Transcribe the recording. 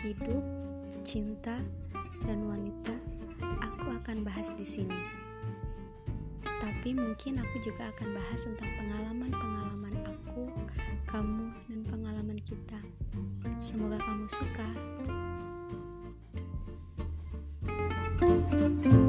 hidup, cinta, dan wanita aku akan bahas di sini. Tapi mungkin aku juga akan bahas tentang pengalaman-pengalaman aku, kamu, dan pengalaman kita. Semoga kamu suka. thank you